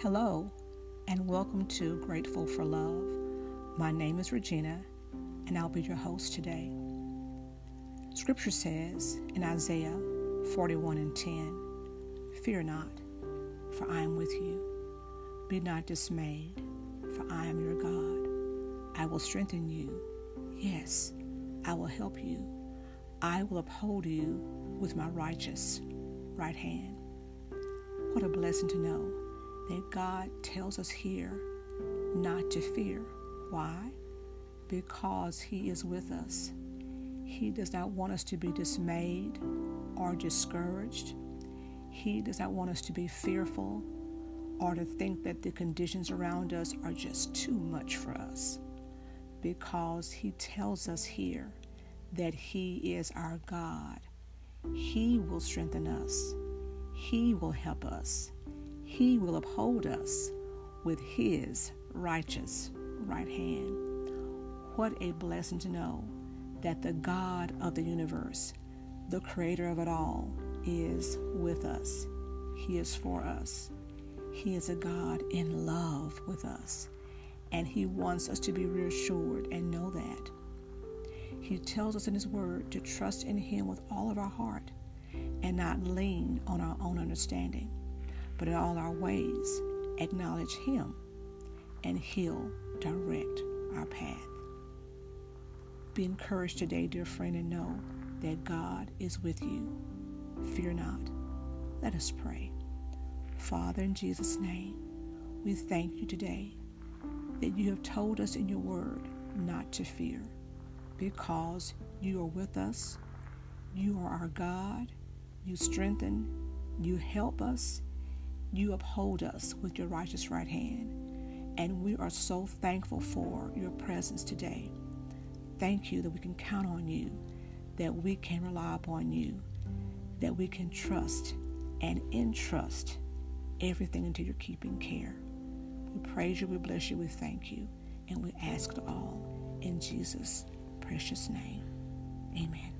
Hello, and welcome to Grateful for Love. My name is Regina, and I'll be your host today. Scripture says in Isaiah 41 and 10 Fear not, for I am with you. Be not dismayed, for I am your God. I will strengthen you. Yes, I will help you. I will uphold you with my righteous right hand. What a blessing to know that God tells us here not to fear. Why? Because He is with us. He does not want us to be dismayed or discouraged. He does not want us to be fearful or to think that the conditions around us are just too much for us. Because He tells us here that He is our God. He will strengthen us. He will help us. He will uphold us with His righteous right hand. What a blessing to know that the God of the universe, the creator of it all, is with us. He is for us. He is a God in love with us. And He wants us to be reassured and know that. He tells us in His Word to trust in Him with all of our heart and not lean on our own understanding, but in all our ways acknowledge Him, and He'll direct our path. Be encouraged today, dear friend, and know that God is with you. Fear not. Let us pray. Father, in Jesus' name, we thank you today that you have told us in your word not to fear because you are with us. You are our God. You strengthen. You help us. You uphold us with your righteous right hand. And we are so thankful for your presence today. Thank you that we can count on you, that we can rely upon you, that we can trust and entrust everything into your keeping care. We praise you, we bless you, we thank you, and we ask it all in Jesus' precious name. Amen.